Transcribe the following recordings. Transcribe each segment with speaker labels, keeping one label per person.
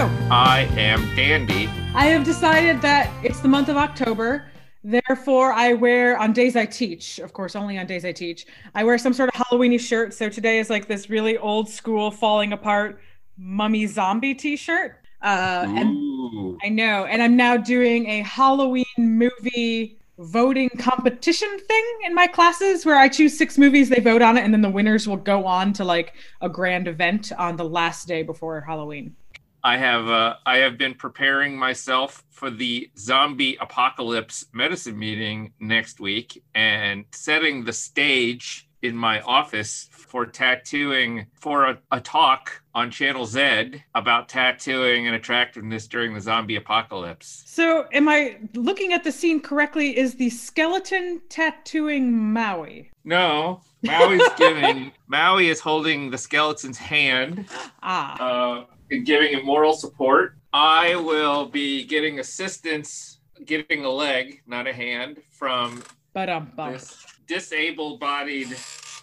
Speaker 1: you?
Speaker 2: I am Dandy.
Speaker 1: I have decided that it's the month of October. Therefore, I wear on days I teach, of course, only on days I teach, I wear some sort of Halloweeny shirt. So today is like this really old school, falling apart mummy zombie t shirt. Uh, and I know. And I'm now doing a Halloween movie voting competition thing in my classes where I choose six movies, they vote on it, and then the winners will go on to like a grand event on the last day before Halloween.
Speaker 2: I have uh, I have been preparing myself for the zombie apocalypse medicine meeting next week and setting the stage in my office for tattooing for a, a talk on Channel Z about tattooing and attractiveness during the zombie apocalypse.
Speaker 1: So, am I looking at the scene correctly? Is the skeleton tattooing Maui?
Speaker 2: No, Maui's giving Maui is holding the skeleton's hand
Speaker 1: Ah,
Speaker 2: uh, giving him moral support. I will be getting assistance, getting a leg, not a hand, from
Speaker 1: but
Speaker 2: this disabled bodied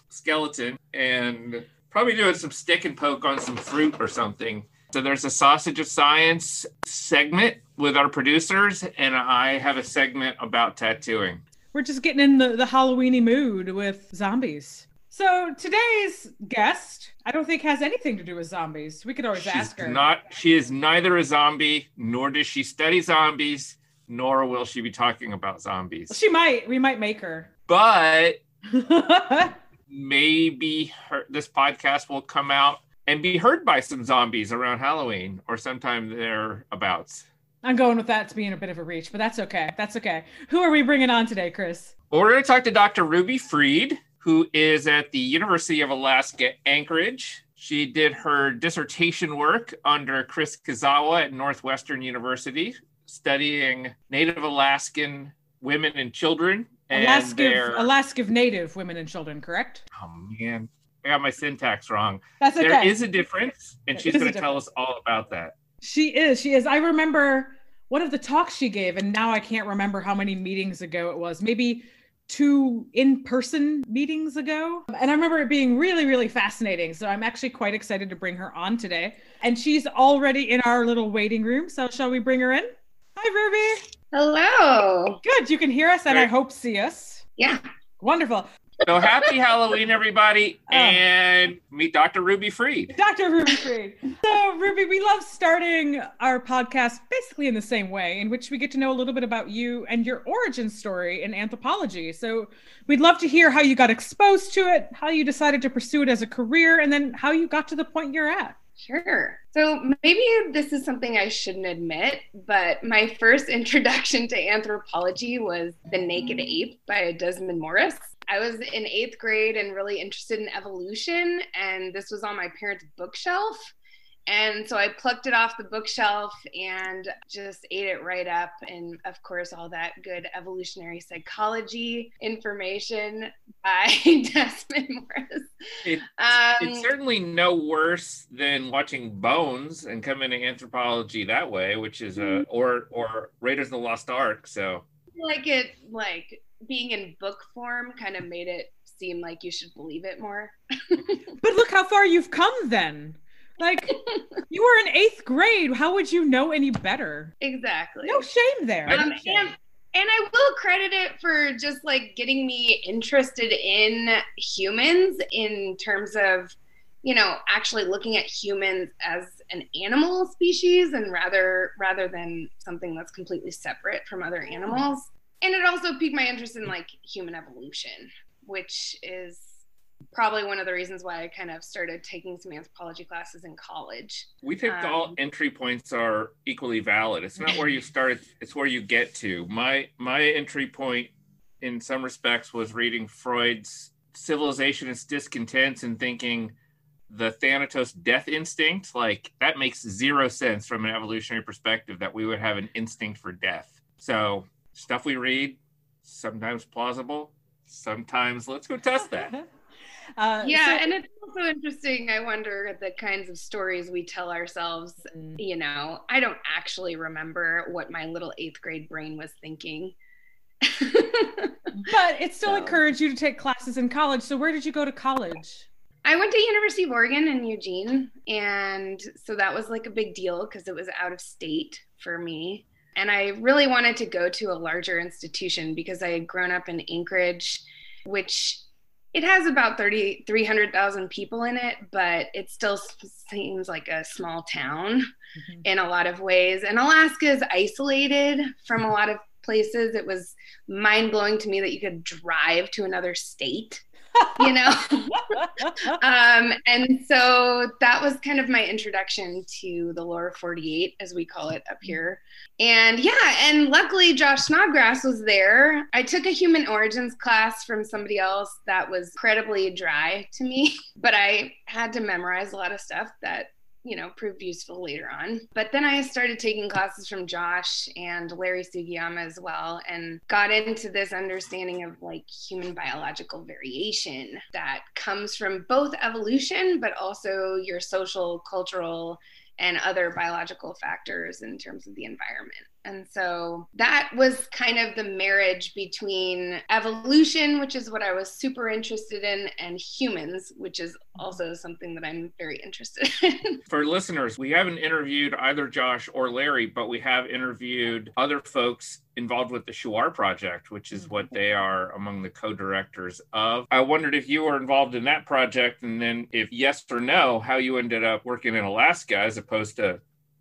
Speaker 2: skeleton and probably doing some stick and poke on some fruit or something. So there's a sausage of science segment with our producers, and I have a segment about tattooing.
Speaker 1: We're just getting in the, the Halloweeny mood with zombies. So today's guest, I don't think has anything to do with zombies. We could always
Speaker 2: She's
Speaker 1: ask her.
Speaker 2: not. She is neither a zombie, nor does she study zombies, nor will she be talking about zombies.
Speaker 1: she might. We might make her.
Speaker 2: But maybe her, this podcast will come out and be heard by some zombies around Halloween or sometime thereabouts.
Speaker 1: I'm going with that to being a bit of a reach, but that's okay. That's okay. Who are we bringing on today, Chris?
Speaker 2: Well, we're going to talk to Dr. Ruby Fried, who is at the University of Alaska Anchorage. She did her dissertation work under Chris Kuzawa at Northwestern University, studying Native Alaskan women and children. And
Speaker 1: Alaska,
Speaker 2: their...
Speaker 1: Alaska Native women and children, correct?
Speaker 2: Oh, man. I got my syntax wrong.
Speaker 1: That's okay.
Speaker 2: There is a difference, and she's going to tell us all about that.
Speaker 1: She is. She is. I remember one of the talks she gave, and now I can't remember how many meetings ago it was. Maybe two in person meetings ago. And I remember it being really, really fascinating. So I'm actually quite excited to bring her on today. And she's already in our little waiting room. So shall we bring her in? Hi, Ruby.
Speaker 3: Hello.
Speaker 1: Good. You can hear us and I hope see us.
Speaker 3: Yeah.
Speaker 1: Wonderful.
Speaker 2: So happy Halloween, everybody,
Speaker 1: Oh.
Speaker 2: and meet Dr. Ruby Fried.
Speaker 1: Dr. Ruby Fried. So, Ruby, we love starting our podcast basically in the same way, in which we get to know a little bit about you and your origin story in anthropology. So, we'd love to hear how you got exposed to it, how you decided to pursue it as a career, and then how you got to the point you're at.
Speaker 3: Sure. So maybe this is something I shouldn't admit, but my first introduction to anthropology was The Naked Ape by Desmond Morris. I was in eighth grade and really interested in evolution, and this was on my parents' bookshelf. And so I plucked it off the bookshelf and just ate it right up. And of course, all that good evolutionary psychology information by Desmond Morris.
Speaker 2: It,
Speaker 3: Um,
Speaker 2: it's certainly no worse than watching Bones and coming into anthropology that way, which is a or or Raiders of the Lost Ark. So
Speaker 3: like it like being in book form kind of made it seem like you should believe it more.
Speaker 1: But look how far you've come then. Like, you were in eighth grade. How would you know any better?
Speaker 3: exactly.
Speaker 1: No shame there.
Speaker 3: Um,
Speaker 1: No shame.
Speaker 3: and, and I will credit it for just like getting me interested in humans in terms of, you know, actually looking at humans as an animal species and rather rather than something that's completely separate from other animals. And it also piqued my interest in like human evolution, which is probably one of the reasons why I kind of started taking some anthropology classes in college.
Speaker 2: we think all
Speaker 3: Um,
Speaker 2: entry points are equally valid. It's not where you start; it's where you get to. My my entry point, in some respects, was reading Freud's Civilization and Discontents and thinking the Thanatos death instinct, like that makes zero sense from an evolutionary perspective that we would have an instinct for death. So, stuff we read, sometimes plausible, sometimes let's go test that.
Speaker 1: Uh,
Speaker 3: yeah,
Speaker 1: so-
Speaker 3: and it's also interesting. I wonder the kinds of stories we tell ourselves.
Speaker 1: Mm.
Speaker 3: You know, I don't actually remember what my little eighth grade brain was thinking.
Speaker 1: but it still
Speaker 3: So-
Speaker 1: encouraged you to take classes in college. So where did you go to college?
Speaker 3: I went to University of Oregon in Eugene, and so that was like a big deal because it was out of state for me. And I really wanted to go to a larger institution because I had grown up in Anchorage, which it has about 30 300,000 people in it, but it still seems like a small town mm-hmm. in a lot of ways. And Alaska is isolated from a lot of places. It was mind blowing to me that you could drive to another state you know? Um, and so that was kind of my introduction to the lower 48 as we call it up here. And yeah and luckily josh snodgrass was there. I took a human origins class from somebody else that was incredibly dry to me but i had to memorize a lot of stuff that you know, proved useful later on. But then I started taking classes from Josh and Larry Sugiyama as well and got into this understanding of like human biological variation that comes from both evolution, but also your social, cultural, and other biological factors in terms of the environment. And so that was kind of the marriage between evolution, which is what I was super interested in, and humans, which is also something that I'm very interested in.
Speaker 2: For listeners, we haven't interviewed either Josh or Larry, but we have interviewed other folks involved with the Shuar project, which is what mm-hmm. they are among the co-directors of. I wondered if you were involved in that project and then if yes or no, how you ended up working in Alaska as opposed to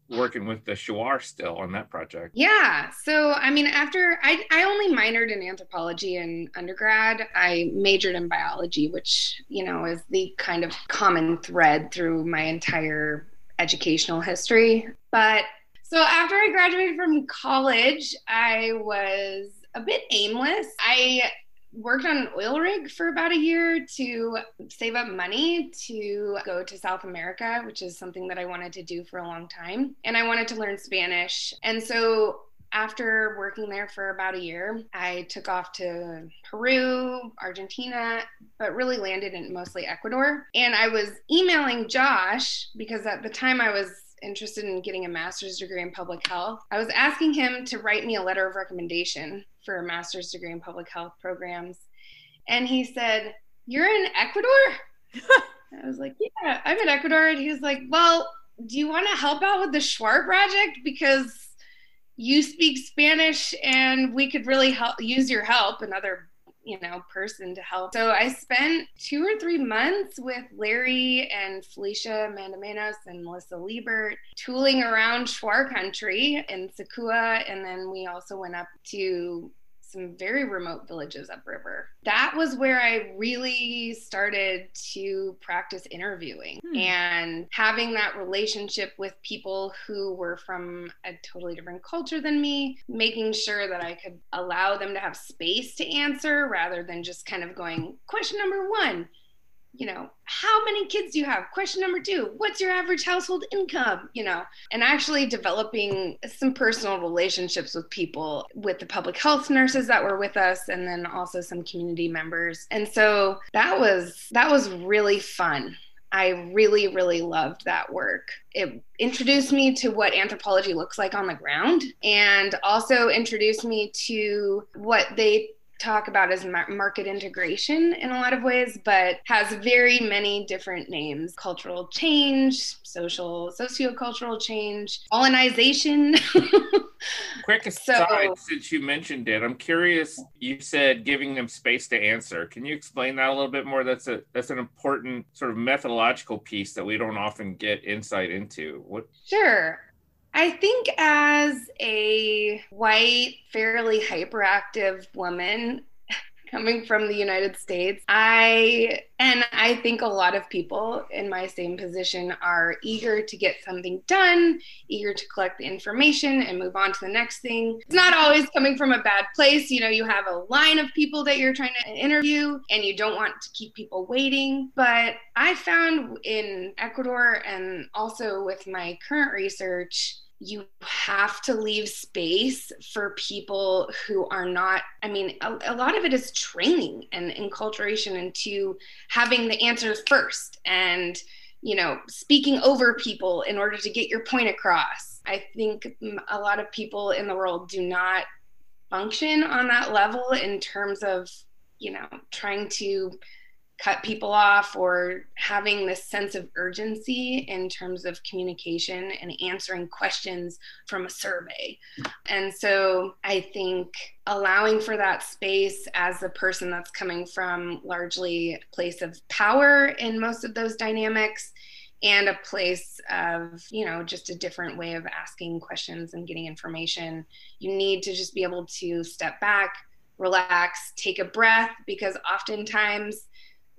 Speaker 2: working with the Shuar still on that project.
Speaker 3: Yeah. So, I mean, after I, I only minored in anthropology in undergrad, I majored in biology, which, you know, is the kind of common thread through my entire educational history. But so after I graduated from college, I was a bit aimless. I worked on an oil rig for about a year to save up money to go to South America, which is something that I wanted to do for a long time. And I wanted to learn Spanish. And so after working there for about a year, I took off to Peru, Argentina, but really landed in mostly Ecuador. And I was emailing Josh because at the time I was interested in getting a master's degree in public health. I was asking him to write me a letter of recommendation for a master's degree in public health programs. And he said, You're in Ecuador? I was like, Yeah, I'm in Ecuador. And he was like, Well, do you want to help out with the Shuar project? Because you speak Spanish and we could really help use your help and other you know person to help. So i spent two or three months with larry and felicia madimenos and melissa liebert tooling around Shuar country in sucua. And then we also went up to some very remote villages upriver. That was where I really started to practice interviewing hmm. and having that relationship with people who were from a totally different culture than me, making sure that I could allow them to have space to answer rather than just kind of going, question number one you know, how many kids do you have? Question number two, what's your average household income? You know, and actually developing some personal relationships with people, with the public health nurses that were with us, and then also some community members. And so that was that was really fun. I really, really loved that work. It introduced me to what anthropology looks like on the ground and also introduced me to what they talk about as market integration in a lot of ways, but has very many different names cultural change, social, sociocultural change, colonization.
Speaker 2: Quick aside, so, since you mentioned it, I'm curious. You said giving them space to answer. Can you explain that a little bit more? That's a that's an important sort of methodological piece that we don't often get insight into. What?
Speaker 3: Sure. I think as a white, fairly hyperactive woman, coming from the United States. I and I think a lot of people in my same position are eager to get something done, eager to collect the information and move on to the next thing. It's not always coming from a bad place. You know, you have a line of people that you're trying to interview and you don't want to keep people waiting. But I found in Ecuador and also with my current research you have to leave space for people who are not i mean a, a, lot of it is training and enculturation into having the answers first and you know speaking over people in order to get your point across. I think a lot of people in the world do not function on that level in terms of you know trying to cut people off or having this sense of urgency in terms of communication and answering questions from a survey. And so I think allowing for that space as a person that's coming from largely a place of power in most of those dynamics and a place of you know just a different way of asking questions and getting information you need to just be able to step back relax take a breath because oftentimes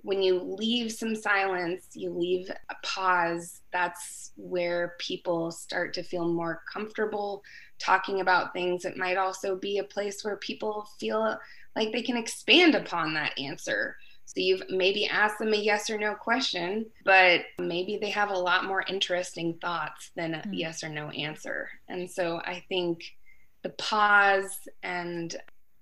Speaker 3: when you leave some silence, you leave a pause, that's where people start to feel more comfortable talking about things. It might also be a place where people feel like they can expand upon that answer. So you've maybe asked them a yes or no question, but maybe they have a lot more interesting thoughts than a mm-hmm. yes or no answer. And so I think the pause and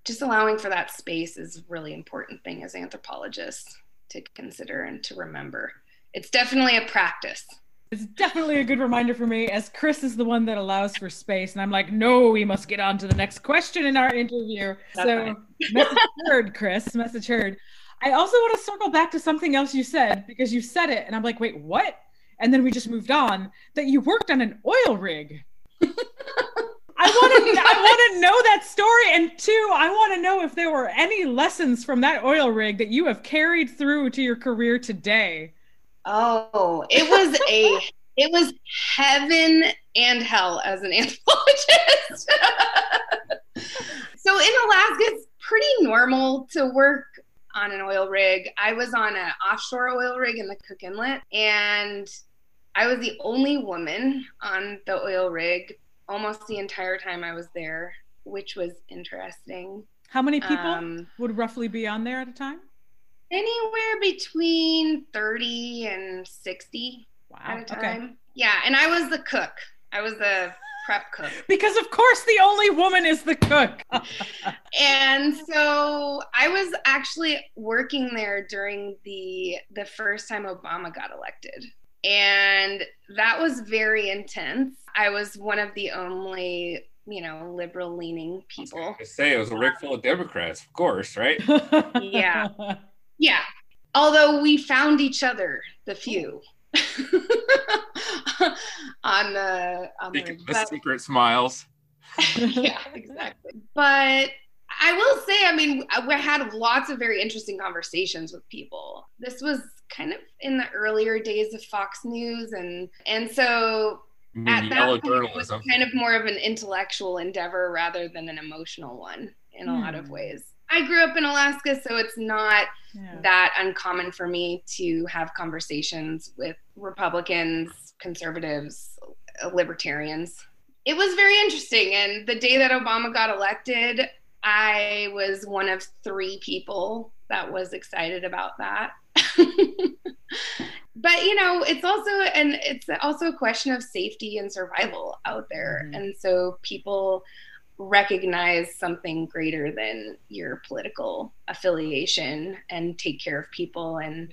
Speaker 3: just allowing for that space is a really important thing as anthropologists to consider and to remember. It's definitely a practice.
Speaker 1: It's definitely a good reminder for me as Chris is the one that allows for space. And I'm like, no, we must get on to the next question in our interview. That's so, message heard, Chris, message heard. I also want to circle back to something else you said because you said it. And I'm like, wait, what? And then we just moved on that you worked on an oil rig. I want to I want to know that story and two I want to know if there were any lessons from that oil rig that you have carried through to your career today.
Speaker 3: Oh, it was a it was heaven and hell as an anthropologist. so in Alaska it's pretty normal to work on an oil rig. I was on an offshore oil rig in the Cook Inlet and I was the only woman on the oil rig almost the entire time I was there, which was interesting.
Speaker 1: How many people um, would roughly be on there at a time?
Speaker 3: Anywhere between 30 and 60 wow. at a time. Okay. Yeah, and I was the cook. I was the prep cook.
Speaker 1: Because of course the only woman is the cook.
Speaker 3: and so I was actually working there during the the first time Obama got elected. And that was very intense. I was one of the only, you know, liberal leaning people.
Speaker 2: I say it was a rig full of Democrats, of course, right?
Speaker 3: yeah. Yeah. Although we found each other, the few. on the on
Speaker 2: the, the secret smiles.
Speaker 3: yeah, exactly. But I will say, I mean, we had lots of very interesting conversations with people. This was kind of in the earlier days of Fox News, and and so at that point, it was kind of more of an intellectual endeavor rather than an emotional one in a lot of hmm. ways. I grew up in Alaska, so it's not yeah. that uncommon for me to have conversations with Republicans, conservatives, libertarians. It was very interesting. And the day that Obama got elected, I was one of three people that was excited about that. but you know it's also and it's also a question of safety and survival out there mm-hmm. and so people recognize something greater than your political affiliation and take care of people and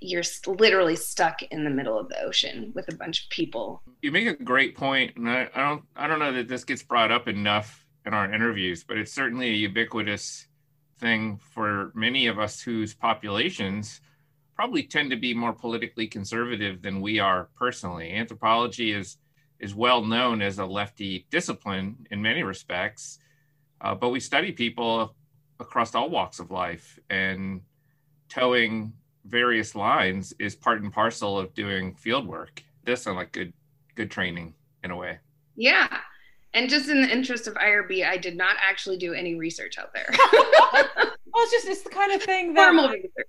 Speaker 3: you're literally stuck in the middle of the ocean with a bunch of people
Speaker 2: you make a great point and I, I don't i don't know that this gets brought up enough in our interviews but it's certainly a ubiquitous thing for many of us whose populations probably tend to be more politically conservative than we are personally. Anthropology is is well known as a lefty discipline in many respects, uh, but we study people across all walks of life, and toeing various lines is part and parcel of doing field work. This sounds like good good training in a way.
Speaker 3: Yeah. And just in the interest of IRB, I did not actually do any research out there.
Speaker 1: well, it's just it's the kind of thing that formal research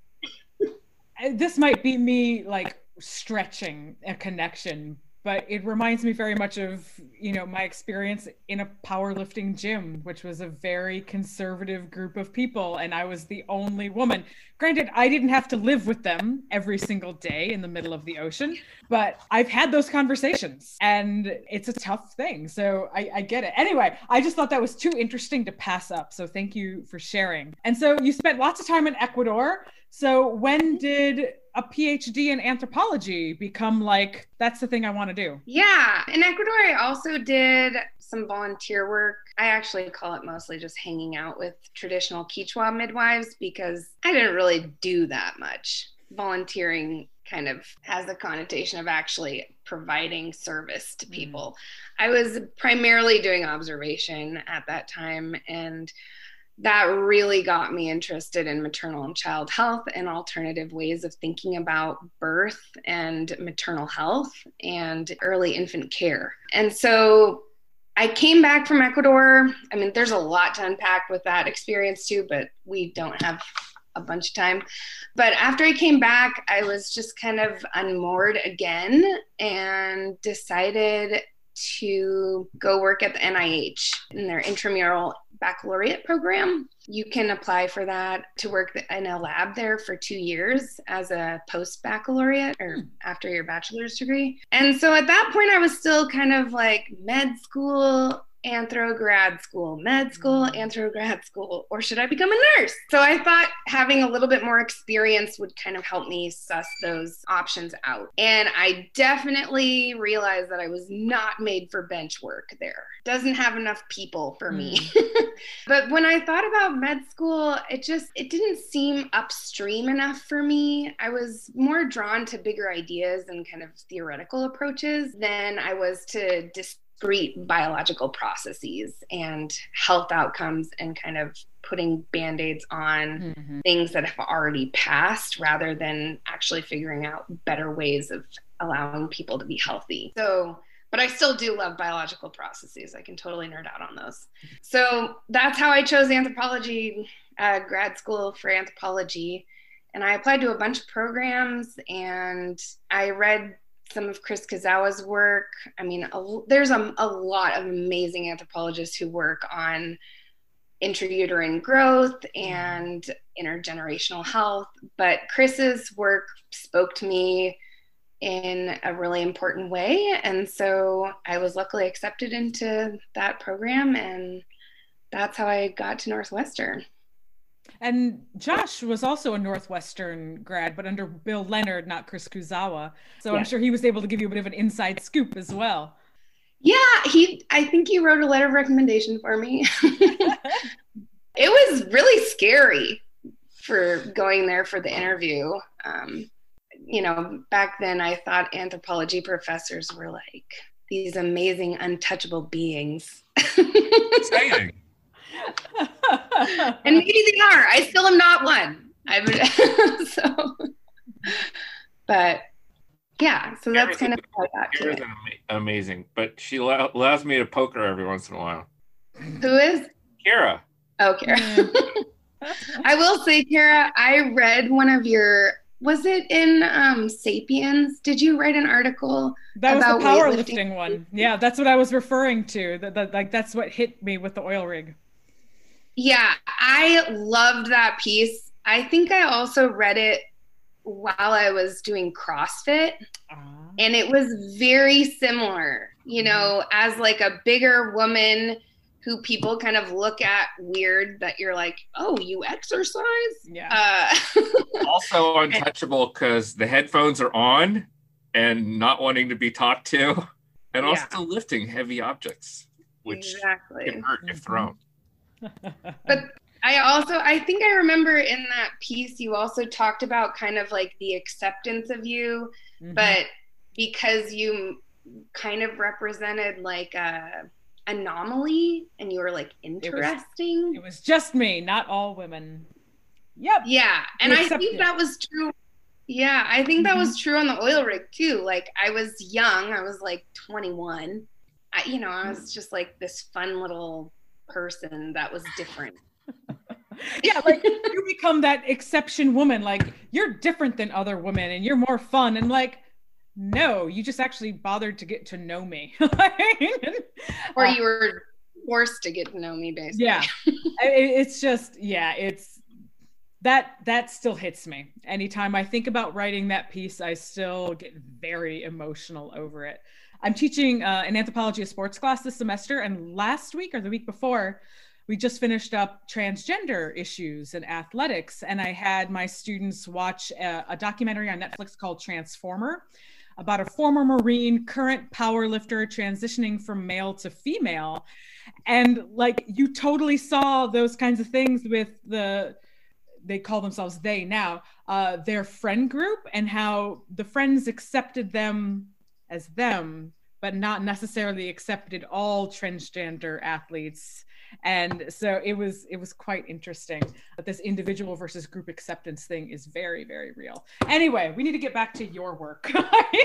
Speaker 1: this might be me like stretching a connection but it reminds me very much of you know my experience in a powerlifting gym which was a very conservative group of people and i was the only woman. Granted i didn't have to live with them every single day in the middle of the ocean but i've had those conversations and it's a tough thing. So I, I get it. Anyway i just thought that was too interesting to pass up so thank you for sharing. And so you spent lots of time in ecuador. So when did a PhD in anthropology become like that's the thing I want to do?
Speaker 3: Yeah. In Ecuador, I also did some volunteer work. I actually call it mostly just hanging out with traditional Quechua midwives because I didn't really do that much. Volunteering kind of has the connotation of actually providing service to people. Mm. I was primarily doing observation at that time and that really got me interested in maternal and child health and alternative ways of thinking about birth and maternal health and early infant care. And so I came back from Ecuador. I mean, there's a lot to unpack with that experience too, but we don't have a bunch of time. But after I came back, I was just kind of unmoored again and decided to go work at the NIH in their intramural baccalaureate program. You can apply for that to work in a lab there for two years as a post baccalaureate or hmm. after your bachelor's degree. And so at that point, I was still kind of like med school anthro grad school, med school, anthro grad school, or should I become a nurse? So I thought having a little bit more experience would kind of help me suss those options out. And I definitely realized that I was not made for bench work there. Doesn't have enough people for me. Mm. but when I thought about med school, it just it didn't seem upstream enough for me. I was more drawn to bigger ideas and kind of theoretical approaches than I was to dis- discrete biological processes and health outcomes and kind of putting band-aids on mm-hmm. things that have already passed rather than actually figuring out better ways of allowing people to be healthy so but I still do love biological processes. I can totally nerd out on those. So that's how I chose anthropology, uh, grad school for anthropology. And I applied to a bunch of programs and I read some of Chris Kuzawa's work. I mean, a, there's a, a lot of amazing anthropologists who work on intrauterine growth and intergenerational health. But Chris's work spoke to me in a really important way. And so I was luckily accepted into that program, and that's how I got to Northwestern.
Speaker 1: And Josh was also a Northwestern grad, but under Bill Leonard, not Chris Kuzawa. So yeah. I'm sure he was able to give you a bit of an inside scoop as well.
Speaker 3: Yeah, he I think he wrote a letter of recommendation for me. it was really scary for going there for the interview. Um, you know, back then I thought anthropology professors were like these amazing, untouchable beings. Exciting. and maybe they are. I still am not one. I'm so, but yeah. So that's kind of how I got.
Speaker 2: Amazing, but she allows me to poke her every once in a while.
Speaker 3: Who is?
Speaker 2: Kara.
Speaker 3: Oh, Kara. I will say, Kara, I read one of your. Was it in um, Sapiens? Did you write an article?
Speaker 1: That was the powerlifting one. Yeah, that's what I was referring to. That, that like that's what hit me with the oil rig.
Speaker 3: Yeah, I loved that piece. I think I also read it while I was doing CrossFit. Uh-huh. And it was very similar, you know, mm-hmm. as like a bigger woman who people kind of look at weird that you're like, oh, you exercise?
Speaker 1: Yeah.
Speaker 2: Uh, also untouchable because the headphones are on and not wanting to be talked to, and yeah. also lifting heavy objects, which exactly. can hurt if thrown
Speaker 3: but I also I think I remember in that piece you also talked about kind of like the acceptance of you, mm-hmm. but because you kind of represented like a anomaly and you were like interesting.
Speaker 1: It was, it was just me, not all women. Yep.
Speaker 3: Yeah. And I think that was true. Yeah, I think that mm-hmm. was true on the oil rig too. Like I was young, I was like 21. I, you know, I was just like this fun little person that was different.
Speaker 1: yeah, like you become that exception woman. Like you're different than other women and you're more fun. And like, no, you just actually bothered to get to know me.
Speaker 3: or uh, you were forced to get to know me, basically.
Speaker 1: Yeah. it's just, yeah, it's that that still hits me. Anytime I think about writing that piece, I still get very emotional over it. I'm teaching uh, an anthropology of sports class this semester, and last week or the week before, we just finished up transgender issues in athletics, and I had my students watch a, a documentary on Netflix called Transformer about a former Marine, current powerlifter transitioning from male to female. And like you totally saw those kinds of things with the they call themselves they now uh, their friend group and how the friends accepted them as them but not necessarily accepted all transgender athletes. And so it was it was quite interesting. That this individual versus group acceptance thing is very very real. Anyway we need to get back to your work.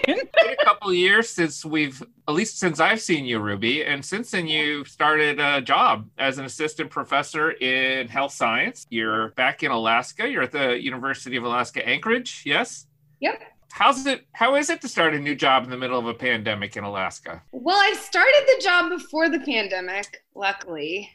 Speaker 2: It's been a couple years since we've at least since i've seen you ruby and since then you've started a job as an assistant professor in health science. You're back in alaska. You're at the university of alaska anchorage yes?
Speaker 3: Yep
Speaker 2: how's it how is it to start a new job in the middle of a pandemic in alaska?
Speaker 3: Well i started the job before the pandemic luckily.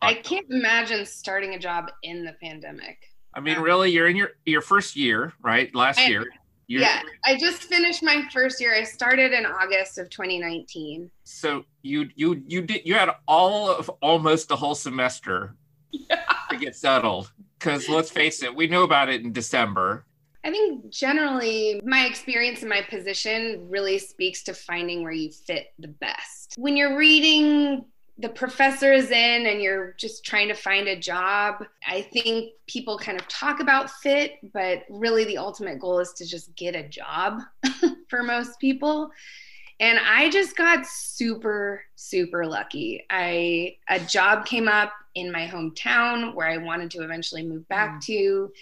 Speaker 3: I can't imagine starting a job in the pandemic.
Speaker 2: I mean um, really you're in your your first year right? Last I, year.
Speaker 3: You're, yeah i just finished my first year. I started in august of 2019
Speaker 2: so you you you did you had all of almost the whole semester yeah. to get settled. Because let's face it we knew about it in december
Speaker 3: I think generally my experience in my position really speaks to finding where you fit the best. When you're reading the professor is in and you're just trying to find a job, I think people kind of talk about fit, but really the ultimate goal is to just get a job for most people. And I just got super, super lucky. I a job came up in my hometown where I wanted to eventually move back mm. to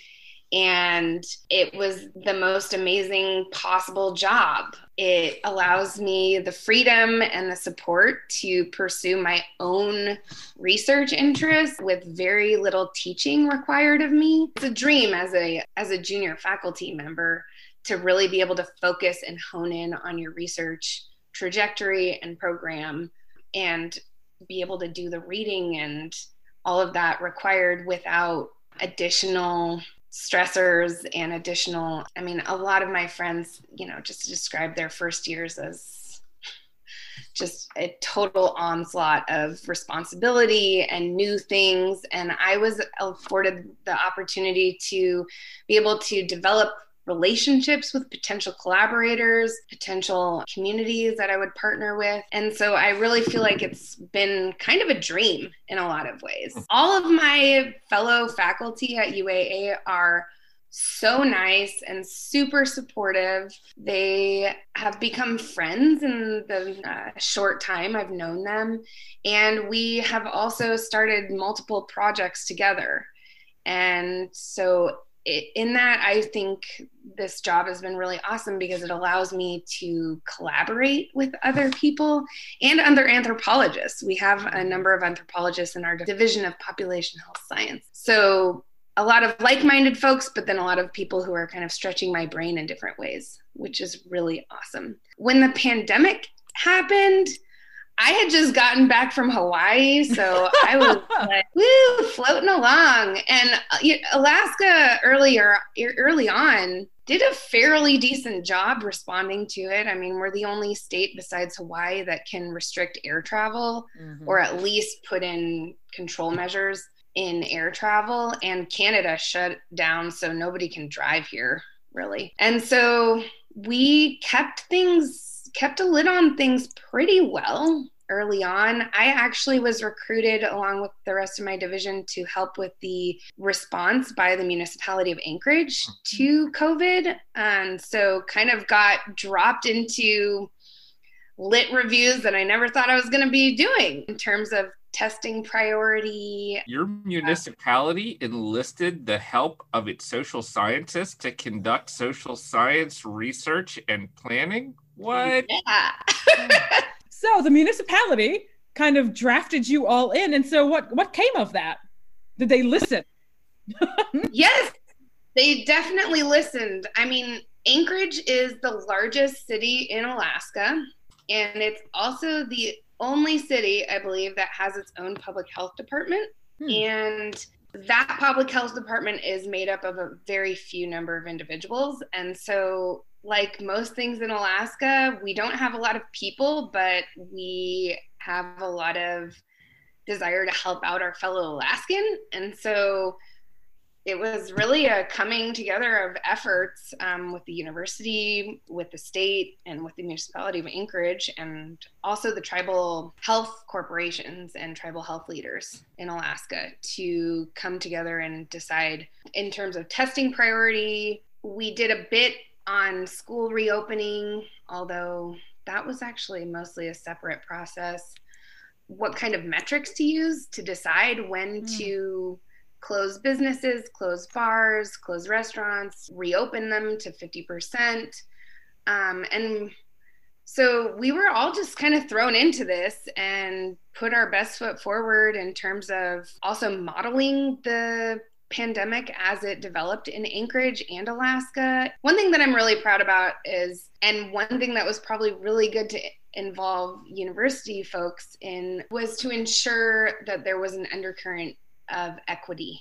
Speaker 3: and it was the most amazing possible job. It allows me the freedom and the support to pursue my own research interests with very little teaching required of me. It's a dream as a as a junior faculty member to really be able to focus and hone in on your research trajectory and program and be able to do the reading and all of that required without additional stressors and additional i mean a lot of my friends you know just describe their first years as just a total onslaught of responsibility and new things. And i was afforded the opportunity to be able to develop relationships with potential collaborators, potential communities that I would partner with. And so I really feel like it's been kind of a dream in a lot of ways. Hmm. All of my fellow faculty at UAA are so nice and super supportive. They have become friends in the uh, short time I've known them. And we have also started multiple projects together. And so in that, I think this job has been really awesome because it allows me to collaborate with other people and other anthropologists. We have a number of anthropologists in our division of population health science. So, a lot of like minded folks, but then a lot of people who are kind of stretching my brain in different ways, which is really awesome. When the pandemic happened, I had just gotten back from Hawaii, so I was like, woo, floating along. And uh, Alaska earlier, early on, did a fairly decent job responding to it. I mean, we're the only state besides Hawaii that can restrict air travel mm-hmm. or at least put in control measures in air travel. And Canada shut down, so nobody can drive here, really. And so we kept things kept a lid on things pretty well early on. I actually was recruited along with the rest of my division to help with the response by the municipality of Anchorage hmm. to COVID. And so kind of got dropped into lit reviews that I never thought I was going to be doing in terms of testing priority.
Speaker 2: Your municipality enlisted the help of its social scientists to conduct social science research and planning? What?
Speaker 3: Yeah.
Speaker 1: so the municipality kind of drafted you all in. And so what what came of that? Did they listen?
Speaker 3: yes, they definitely listened. I mean, Anchorage is the largest city in Alaska, and it's also the only city, I believe, that has its own public health department. Hmm. And that public health department is made up of a very few number of individuals. And so like most things in Alaska, we don't have a lot of people, but we have a lot of desire to help out our fellow Alaskan. And so it was really a coming together of efforts um, with the university, with the state, and with the municipality of Anchorage, and also the tribal health corporations and tribal health leaders in Alaska to come together and decide in terms of testing priority. We did a bit on school reopening, although that was actually mostly a separate process. What kind of metrics to use to decide when mm. to close businesses, close bars, close restaurants, reopen them to 50%. Um, and so we were all just kind of thrown into this and put our best foot forward in terms of also modeling the pandemic as it developed in Anchorage and Alaska. One thing that I'm really proud about is, and one thing that was probably really good to involve university folks in, was to ensure that there was an undercurrent of equity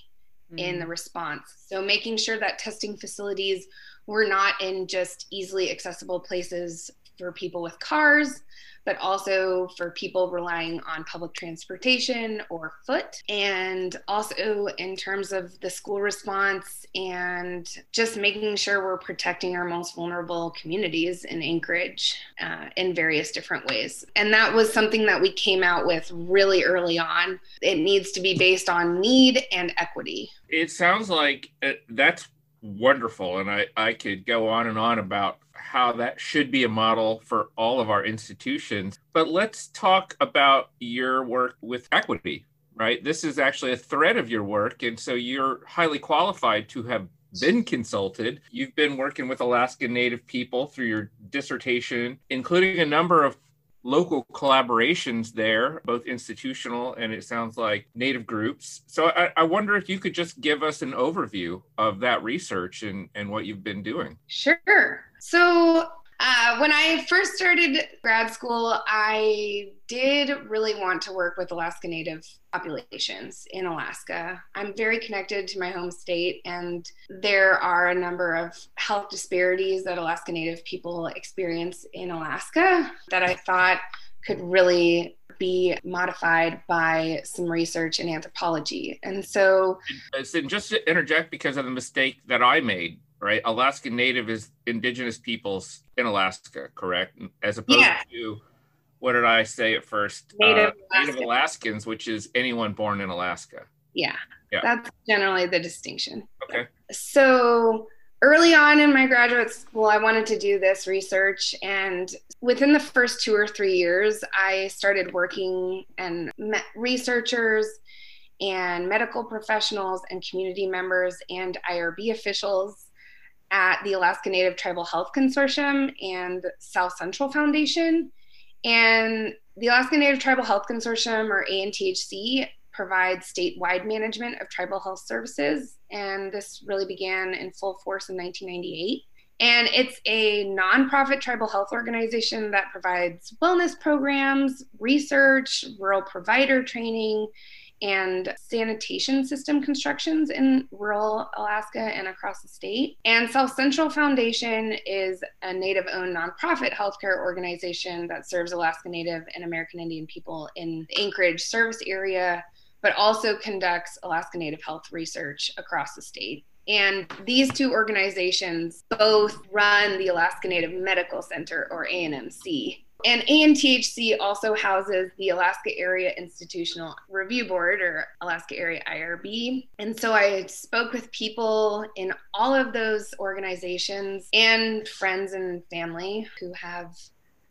Speaker 3: mm-hmm. in the mm. response. So making sure that testing facilities were not in just easily accessible places for people with cars, but also for people relying on public transportation or foot. And also in terms of the school response and just making sure we're protecting our most vulnerable communities in Anchorage uh, in various different ways. And that was something that we came out with really early on. It needs to be based on need and equity.
Speaker 2: It sounds like uh, that's wonderful. And I, I could go on and on about how that should be a model for all of our institutions. But let's talk about your work with equity, right? This is actually a thread of your work. And so you're highly qualified to have been consulted. You've been working with Alaska Native people through your dissertation, including a number of local collaborations there, both institutional and it sounds like native groups. So I, I, wonder if you could just give us an overview of that research and, and what you've been doing.
Speaker 3: Sure. So uh, when I first started grad school, I did really want to work with Alaska Native populations in Alaska. I'm very connected to my home state, and there are a number of health disparities that Alaska Native people experience in Alaska that I thought could really be modified by some research in anthropology. And so,
Speaker 2: just to interject because of the mistake that I made right? Alaska Native is indigenous peoples in Alaska, correct? As opposed yeah. to what did I say at first?
Speaker 3: Native,
Speaker 2: uh, Native Alaskans, which is anyone born in Alaska.
Speaker 3: Yeah, yeah, that's generally the distinction.
Speaker 2: Okay.
Speaker 3: So early on in my graduate school, I wanted to do this research, and within the first two or three years, I started working and met researchers and medical professionals and community members and IRB officials at the Alaska Native Tribal Health Consortium and Southcentral Foundation. And the Alaska Native Tribal Health Consortium, or ANTHC, provides statewide management of tribal health services. And this really began in full force in 1998. And it's a nonprofit tribal health organization that provides wellness programs, research, rural provider training, and sanitation system constructions in rural Alaska and across the state. And Southcentral Foundation is a Native owned nonprofit healthcare organization that serves Alaska Native and American Indian people in the Anchorage service area, but also conducts Alaska Native health research across the state. And these two organizations both run the Alaska Native Medical Center, or ANMC, and ANTHC also houses the Alaska Area Institutional Review Board or Alaska Area IRB. And so I spoke with people in all of those organizations and friends and family who have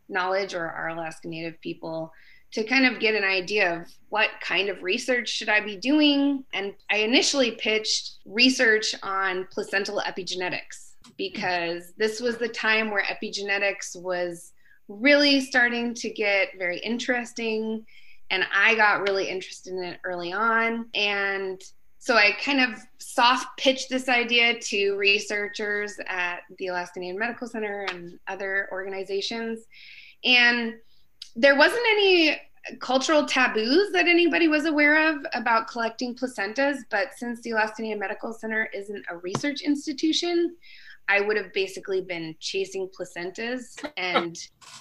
Speaker 3: knowledge or are Alaska Native people to kind of get an idea of what kind of research should I be doing. And I initially pitched research on placental epigenetics because this was the time where epigenetics was really starting to get very interesting. And I got really interested in it early on. And so I kind of soft pitched this idea to researchers at the Alaska Native Medical Center and other organizations. And there wasn't any cultural taboos that anybody was aware of about collecting placentas, but since the Alaska Native Medical Center isn't a research institution, I would have basically been chasing placentas and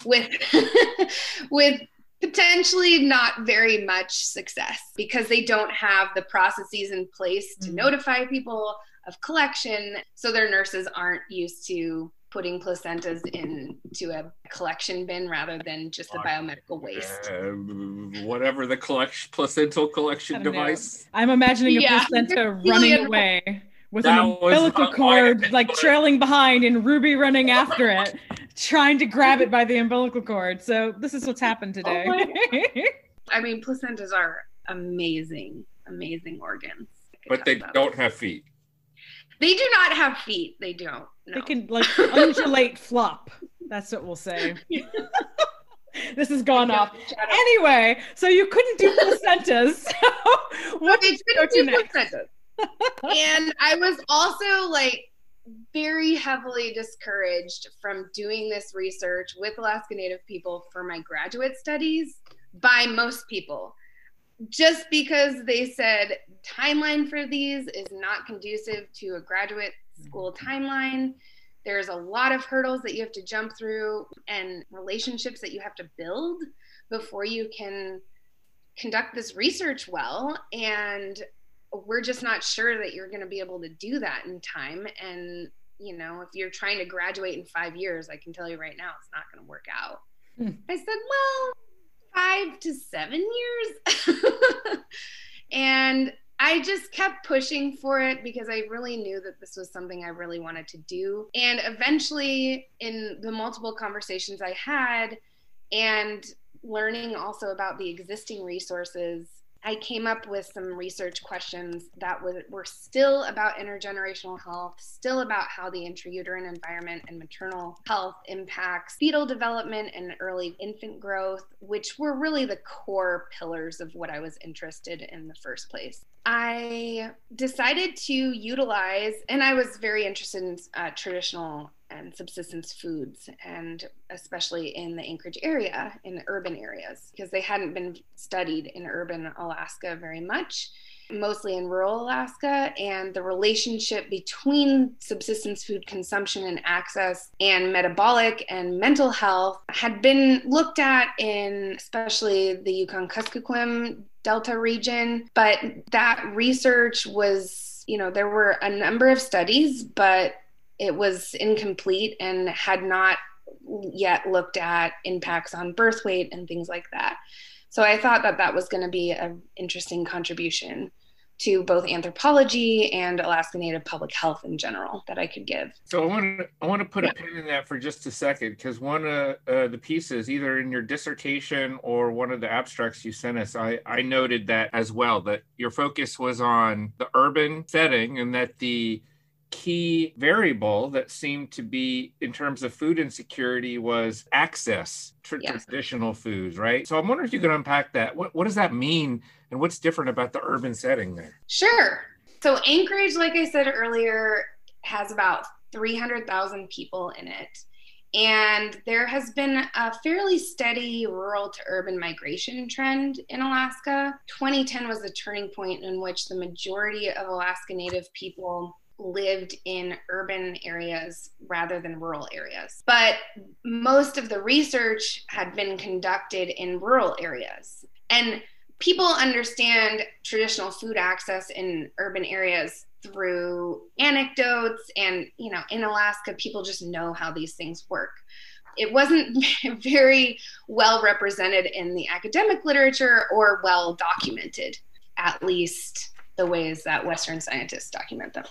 Speaker 3: with with potentially not very much success because they don't have the processes in place to mm-hmm. notify people of collection. So their nurses aren't used to putting placentas into a collection bin rather than just the biomedical waste.
Speaker 2: Uh, whatever the collection placental collection device.
Speaker 1: Know. I'm imagining a yeah. placenta running away with that an umbilical cord like trailing behind and Ruby running after it, trying to grab it by the umbilical cord. So this is what's happened oh today.
Speaker 3: Oh I mean, placentas are amazing, amazing organs.
Speaker 2: But they don't have feet.
Speaker 3: They do not have feet. They don't.
Speaker 1: No. They can like undulate flop. That's what we'll say. this has gone off. Anyway, so you couldn't do placentas. So what did you go to next? Placentas
Speaker 3: and I was also like very heavily discouraged from doing this research with Alaska Native people for my graduate studies by most people. Just because they said timeline for these is not conducive to a graduate school mm-hmm. timeline. There's a lot of hurdles that you have to jump through and relationships that you have to build before you can conduct this research well. And we're just not sure that you're going to be able to do that in time. And you know if you're trying to graduate in five years i can tell you right now it's not going to work out. Hmm. i said well five to seven years? And i just kept pushing for it because i really knew that this was something i really wanted to do. And eventually in the multiple conversations i had and learning also about the existing resources I came up with some research questions that were, were still about intergenerational health, still about how the intrauterine environment and maternal health impacts fetal development and early infant growth, which were really the core pillars of what I was interested in the first place. I decided to utilize, and I was very interested in uh, traditional and subsistence foods, and especially in the Anchorage area, in urban areas, because they hadn't been studied in urban Alaska very much, mostly in rural Alaska. And the relationship between subsistence food consumption and access and metabolic and mental health had been looked at in especially the Yukon Kuskokwim Delta region, but that research was, you know, there were a number of studies, but it was incomplete and had not yet looked at impacts on birth weight and things like that. So I thought that that was going to be an interesting contribution to both anthropology and Alaska Native public health in general that I could give.
Speaker 2: So I want to I want to put yeah. a pin in that for just a second because one of uh, the pieces, either in your dissertation or one of the abstracts you sent us, I I noted that as well that your focus was on the urban setting and that the key variable that seemed to be in terms of food insecurity was access to yeah. traditional foods, right? So I'm wondering if you could unpack that. What, what does that mean and what's different about the urban setting there?
Speaker 3: Sure. So Anchorage, like I said earlier, has about 300,000 people in it. And there has been a fairly steady rural to urban migration trend in Alaska. 2010 was the turning point in which the majority of Alaska Native people lived in urban areas rather than rural areas. But most of the research had been conducted in rural areas. And people understand traditional food access in urban areas through anecdotes and you know in Alaska people just know how these things work. It wasn't very well represented in the academic literature or well documented at least the ways that Western scientists document them.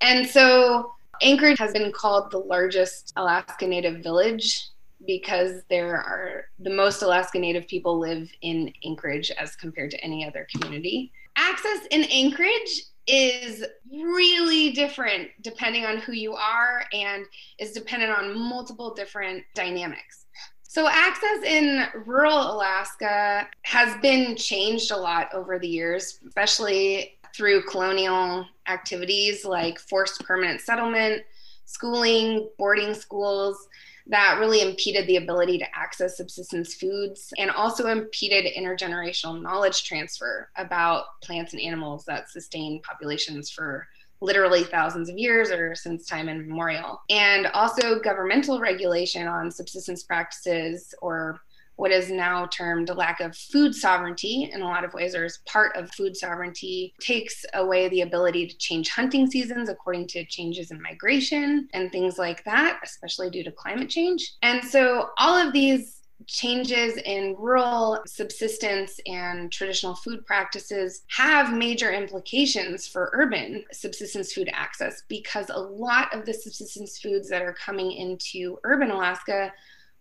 Speaker 3: And so Anchorage has been called the largest Alaska Native village because there are the most Alaska Native people live in Anchorage as compared to any other community. Access in Anchorage is really different depending on who you are and is dependent on multiple different dynamics. So, access in rural Alaska has been changed a lot over the years, especially through colonial activities like forced permanent settlement, schooling, boarding schools that really impeded the ability to access subsistence foods and also impeded intergenerational knowledge transfer about plants and animals that sustain populations for literally thousands of years or since time immemorial. And also governmental regulation on subsistence practices or what is now termed a lack of food sovereignty in a lot of ways, or as part of food sovereignty, takes away the ability to change hunting seasons according to changes in migration and things like that, especially due to climate change. And so all of these changes in rural subsistence and traditional food practices have major implications for urban subsistence food access because a lot of the subsistence foods that are coming into urban Alaska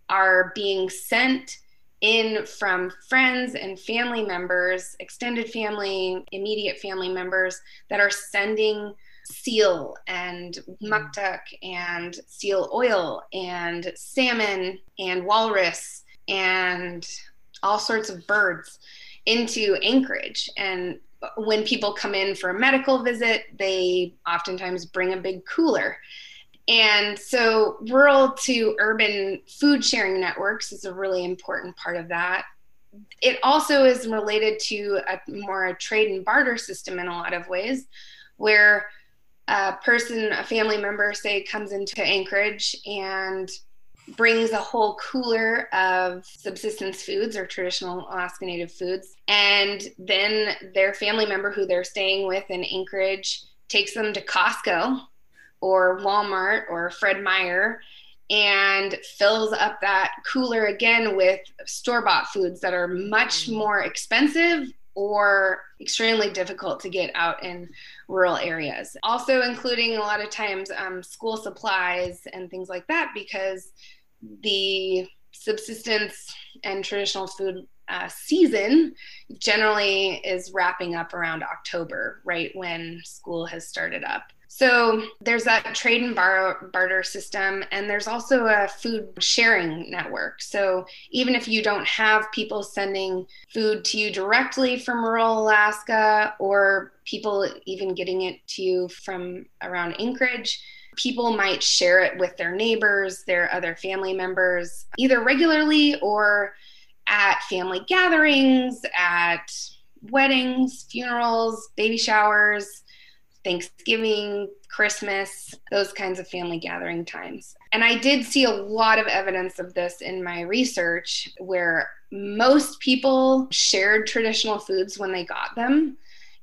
Speaker 3: are being sent in from friends and family members, extended family, immediate family members that are sending seal and mm. muktuk and seal oil and salmon and walrus and all sorts of birds into Anchorage. And when people come in for a medical visit, they oftentimes bring a big cooler. And so, rural to urban food sharing networks is a really important part of that. It also is related to a more trade and barter system in a lot of ways, where a person, a family member, say, comes into Anchorage and brings a whole cooler of subsistence foods or traditional Alaska Native foods. And then their family member who they're staying with in Anchorage takes them to Costco or Walmart or Fred Meyer and fills up that cooler again with store bought foods that are much mm. more expensive or extremely difficult to get out in rural areas. Also, including a lot of times um, school supplies and things like that, because the subsistence and traditional food uh, season generally is wrapping up around October, right when school has started up. So there's that trade and bar- barter system, and there's also a food sharing network. So even if you don't have people sending food to you directly from rural Alaska, or people even getting it to you from around Anchorage, people might share it with their neighbors, their other family members, either regularly or at family gatherings, at weddings, funerals, baby showers, Thanksgiving, Christmas, those kinds of family gathering times. And I did see a lot of evidence of this in my research where most people shared traditional foods when they got them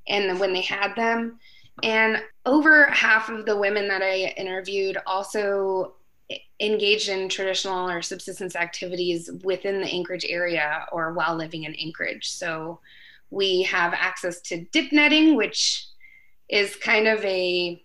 Speaker 3: and when they had them. And over half of the women that I interviewed also engaged in traditional or subsistence activities within the Anchorage area or while living in Anchorage. So we have access to dip netting, which is kind of a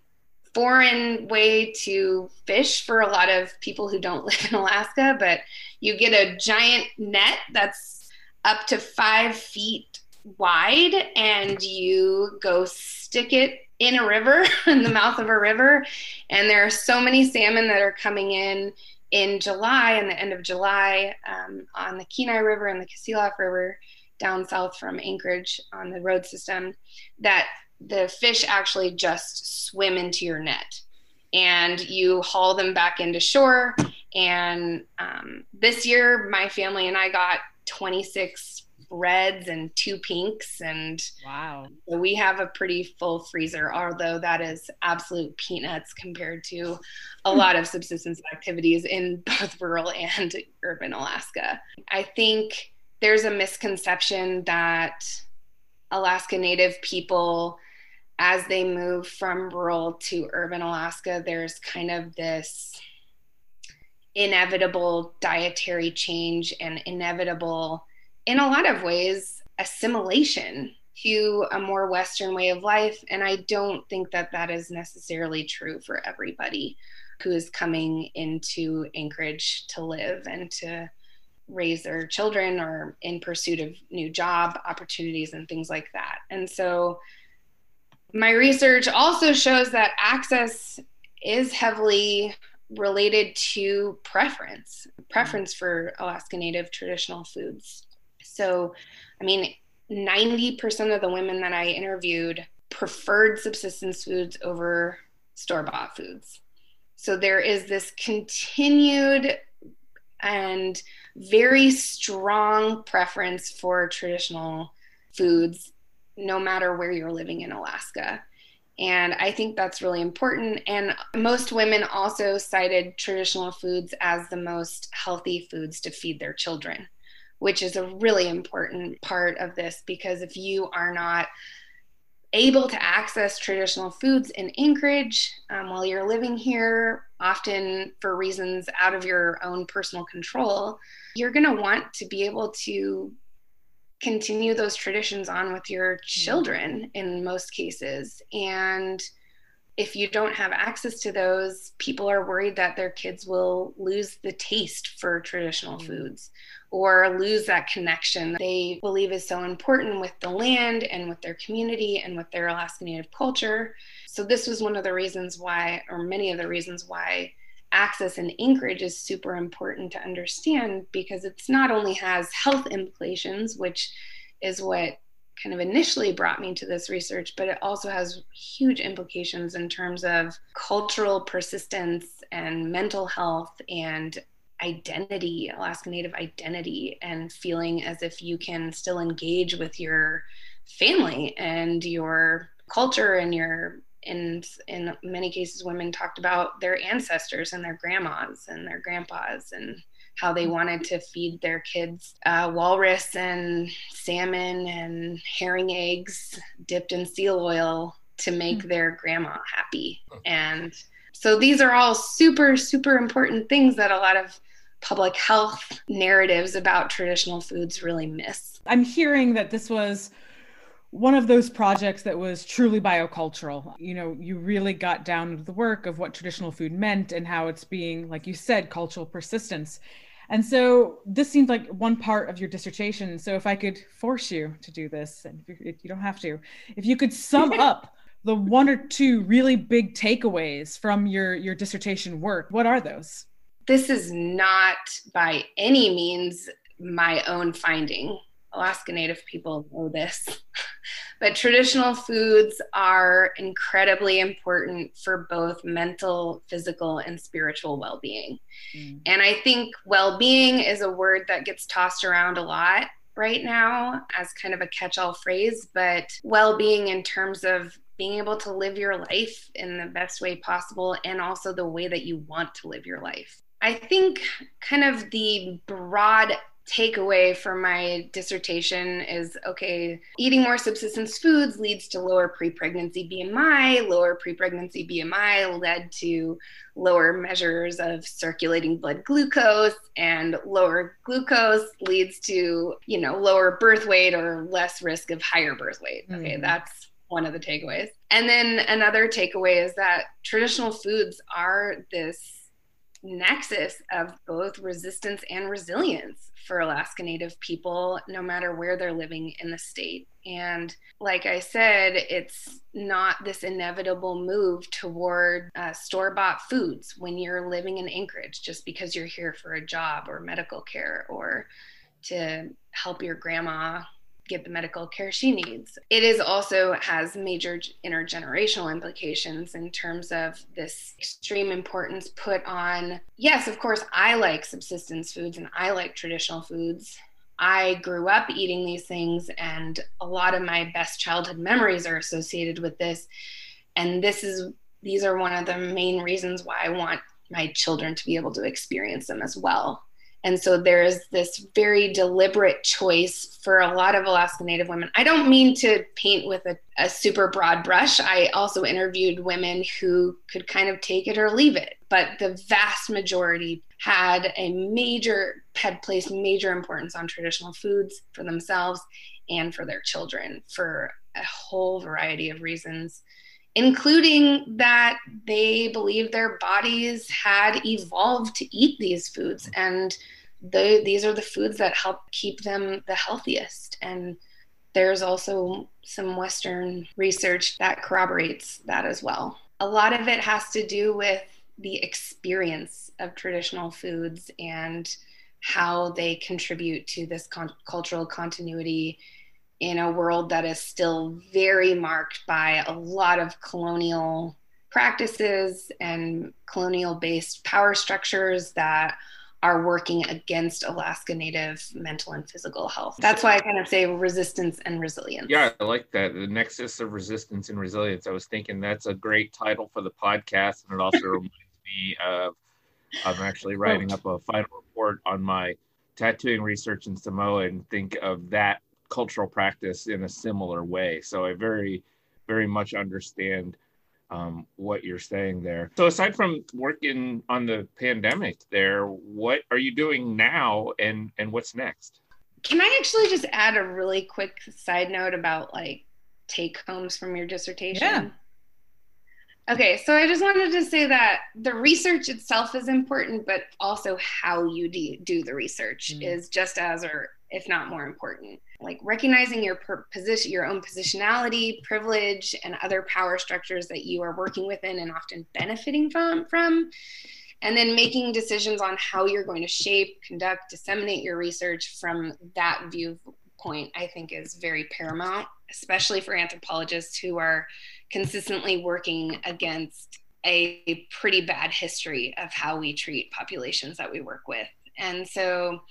Speaker 3: foreign way to fish for a lot of people who don't live in Alaska, but you get a giant net that's up to five feet wide and you go stick it in a river, in the mouth of a river. And there are so many salmon that are coming in in July and the end of July um, on the Kenai River and the Kasilof River down south from Anchorage on the road system that the fish actually just swim into your net and you haul them back into shore. And um, this year, my family and I got 26 reds and two pinks and
Speaker 1: wow
Speaker 3: so we have a pretty full freezer although that is absolute peanuts compared to a lot of subsistence activities in both rural and urban alaska i think there's a misconception that alaska native people as they move from rural to urban alaska there's kind of this inevitable dietary change and inevitable in a lot of ways, assimilation to a more Western way of life. And I don't think that that is necessarily true for everybody who is coming into Anchorage to live and to raise their children or in pursuit of new job opportunities and things like that. And so my research also shows that access is heavily related to preference, preference for Alaska Native traditional foods. So, I mean, 90% of the women that I interviewed preferred subsistence foods over store bought foods. So there is this continued and very strong preference for traditional foods, no matter where you're living in Alaska. And I think that's really important. And most women also cited traditional foods as the most healthy foods to feed their children which is a really important part of this because if you are not able to access traditional foods in Anchorage um, while you're living here, often for reasons out of your own personal control, you're going to want to be able to continue those traditions on with your mm-hmm. children in most cases. And if you don't have access to those, people are worried that their kids will lose the taste for traditional mm-hmm. foods or lose that connection they believe is so important with the land and with their community and with their Alaska Native culture. So, this was one of the reasons why, or many of the reasons why, access in Anchorage is super important to understand because it's not only has health implications, which is what kind of initially brought me to this research, but it also has huge implications in terms of cultural persistence and mental health and identity, Alaska Native identity, and feeling as if you can still engage with your family and your culture and your in in many cases women talked about their ancestors and their grandmas and their grandpas and how they wanted to feed their kids uh, walrus and salmon and herring eggs dipped in seal oil to make mm-hmm. their grandma happy and so these are all super super important things that a lot of public health narratives about traditional foods really miss.
Speaker 1: I'm hearing that this was one of those projects that was truly biocultural. You know, you really got down to the work of what traditional food meant and how it's being, like you said, cultural persistence. And so this seems like one part of your dissertation. So if I could force you to do this, and you don't have to, if you could sum up the one or two really big takeaways from your your dissertation work, what are those?
Speaker 3: this is not by any means my own finding. Alaska Native people know this. but traditional foods are incredibly important for both mental, physical, and spiritual well being. Mm. And I think well being is a word that gets tossed around a lot right now as kind of a catch all phrase, but well being in terms of being able to live your life in the best way possible and also the way that you want to live your life. I think kind of the broad takeaway from my dissertation is okay, eating more subsistence foods leads to lower pre pregnancy BMI. Lower pre pregnancy BMI led to lower measures of circulating blood glucose, and lower glucose leads to, you know, lower birth weight or less risk of higher birth weight. Okay, mm. that's one of the takeaways. And then another takeaway is that traditional foods are this nexus of both resistance and resilience for Alaska Native people, no matter where they're living in the state. And like I said, it's not this inevitable move toward uh, store bought foods when you're living in Anchorage just because you're here for a job or medical care or to help your grandma get the medical care she needs. It is also has major intergenerational implications in terms of this extreme importance put on. Yes, of course, I like subsistence foods and I like traditional foods. I grew up eating these things, and a lot of my best childhood memories are associated with this. And this is these are one of the main reasons why I want my children to be able to experience them as well. And so there is this very deliberate choice for a lot of Alaska Native women. I don't mean to paint with a, a, super broad brush. I also interviewed women who could kind of take it or leave it, but the vast majority had a major, had placed major importance on traditional foods for themselves and for their children for a whole variety of reasons including that they believed their bodies had evolved to eat these foods and the, these are the foods that help keep them the healthiest. And there's also some western research that corroborates that as well. A lot of it has to do with the experience of traditional foods and how they contribute to this con- cultural continuity in a world that is still very marked by a lot of colonial practices and colonial based power structures that are working against Alaska Native mental and physical health. That's why I kind of say resistance and resilience.
Speaker 2: Yeah, I like that. The nexus of resistance and resilience. I was thinking that's a great title for the podcast. And it also reminds me of I'm actually oh. writing up a final report on my tattooing research in Samoa and think of that cultural practice in a similar way. So I very, very much understand um, what you're saying there. So aside from working on the pandemic there, what are you doing now and and what's next?
Speaker 3: Can I actually just add a really quick side note about like take homes from your dissertation?
Speaker 1: Yeah.
Speaker 3: Okay, so I just wanted to say that the research itself is important, but also how you de- do the research mm. is just as or if not more important. Like recognizing your per- position, your own positionality, privilege, and other power structures that you are working within and often benefiting from, from, and then making decisions on how you're going to shape, conduct, disseminate your research from that viewpoint. I think is very paramount, especially for anthropologists who are consistently working against a pretty bad history of how we treat populations that we work with. And so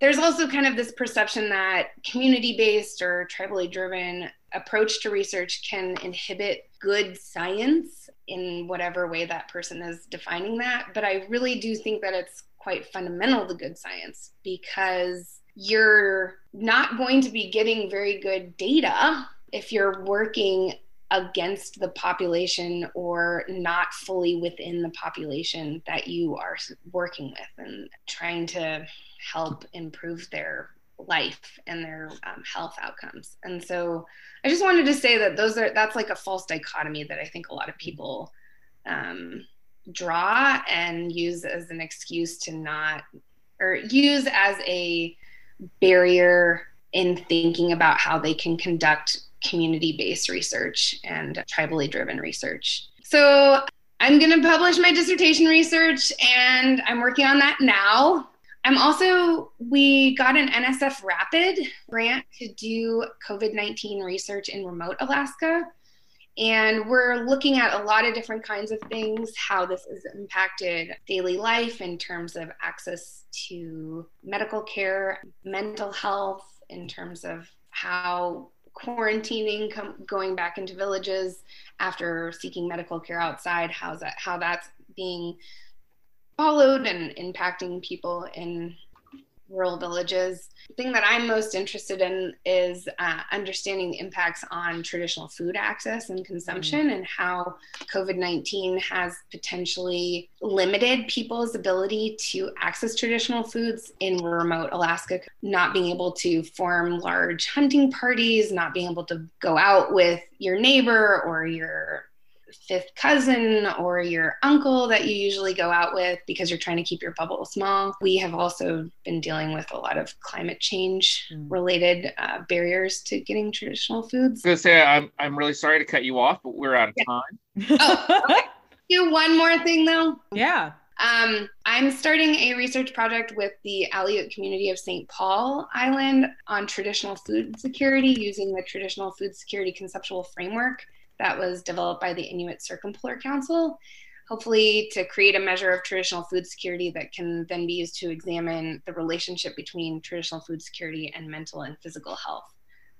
Speaker 3: there's also kind of this perception that community based or tribally driven approach to research can inhibit good science in whatever way that person is defining that. But I really do think that it's quite fundamental to good science because you're not going to be getting very good data if you're working against the population or not fully within the population that you are working with and trying to help improve their life and their um, health outcomes. And so I just wanted to say that those are that's like a false dichotomy that I think a lot of people um, draw and use as an excuse to not or use as a barrier in thinking about how they can conduct community based research and tribally driven research. So I'm going to publish my dissertation research and I'm working on that now. I'm also, we got an NSF Rapid grant to do COVID 19 research in remote Alaska. And we're looking at a lot of different kinds of things, how this has impacted daily life in terms of access to medical care, mental health, in terms of how quarantining, com- going back into villages after seeking medical care outside, how's that, how that's being followed and impacting people in rural villages. The thing that I'm most interested in is uh, understanding the impacts on traditional food access and consumption mm-hmm. and how COVID 19 has potentially limited people's ability to access traditional foods in remote Alaska, not being able to form large hunting parties, not being able to go out with your neighbor or your fifth cousin or your uncle that you usually go out with because you're trying to keep your bubble small. We have also been dealing with a lot of climate change hmm. related uh, barriers to getting traditional foods.
Speaker 2: I was gonna say I'm I'm really sorry to cut you off, but we're out of yeah. time.
Speaker 3: oh, okay. Do one more thing though.
Speaker 1: Yeah.
Speaker 3: Um, I'm starting a research project with the Aleut community of St. Paul Island on traditional food security using the traditional food security conceptual framework that was developed by the Inuit Circumpolar Council, hopefully to create a measure of traditional food security that can then be used to examine the relationship between traditional food security and mental and physical health.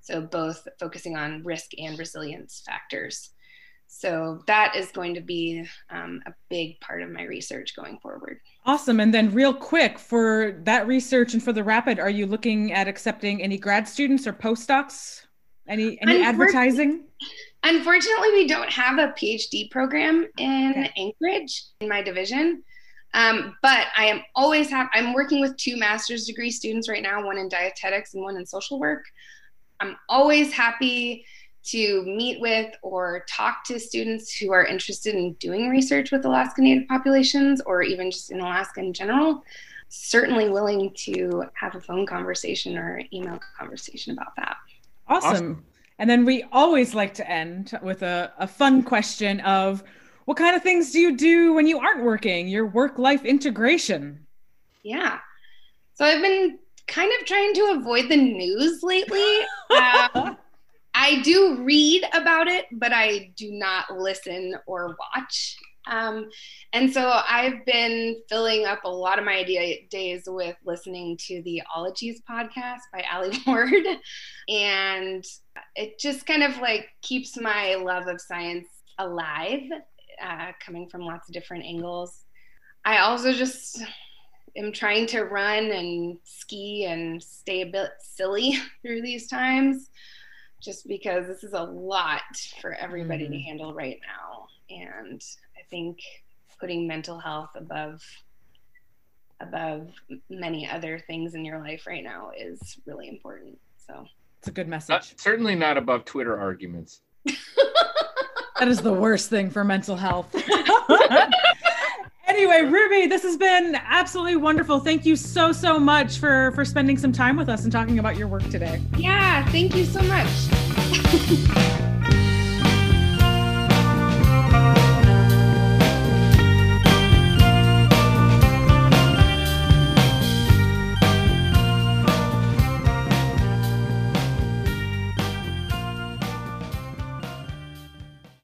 Speaker 3: So, both focusing on risk and resilience factors. So, that is going to be um, a big part of my research going forward.
Speaker 1: Awesome. And then, real quick, for that research and for the rapid, are you looking at accepting any grad students or postdocs? Any any advertising?
Speaker 3: Unfortunately, we don't have a PhD program in okay. Anchorage in my division. Um, but I am always have I'm working with two master's degree students right now, one in dietetics and one in social work. I'm always happy to meet with or talk to students who are interested in doing research with Alaska Native populations or even just in Alaska in general. Certainly willing to have a phone conversation or email conversation about that.
Speaker 1: Awesome. awesome. And then we always like to end with a, a fun question of what kind of things do you do when you aren't working? Your work life integration.
Speaker 3: Yeah. So I've been kind of trying to avoid the news lately. um, I do read about it, but I do not listen or watch. Um, and so I've been filling up a lot of my days with listening to the Ologies podcast by Alie Ward. and it just kind of like keeps my love of science alive, uh, coming from lots of different angles. I also just am trying to run and ski and stay a bit silly through these times just because this is a lot for everybody mm. to handle right now. And I think putting mental health above above many other things in your life right now is really important. So
Speaker 1: it's a good message.
Speaker 2: Not, certainly not above Twitter arguments.
Speaker 1: that is the worst thing for mental health. anyway, Ruby, this has been absolutely wonderful. Thank you so so much for for spending some time with us and talking about your work today.
Speaker 3: Yeah, thank you so much.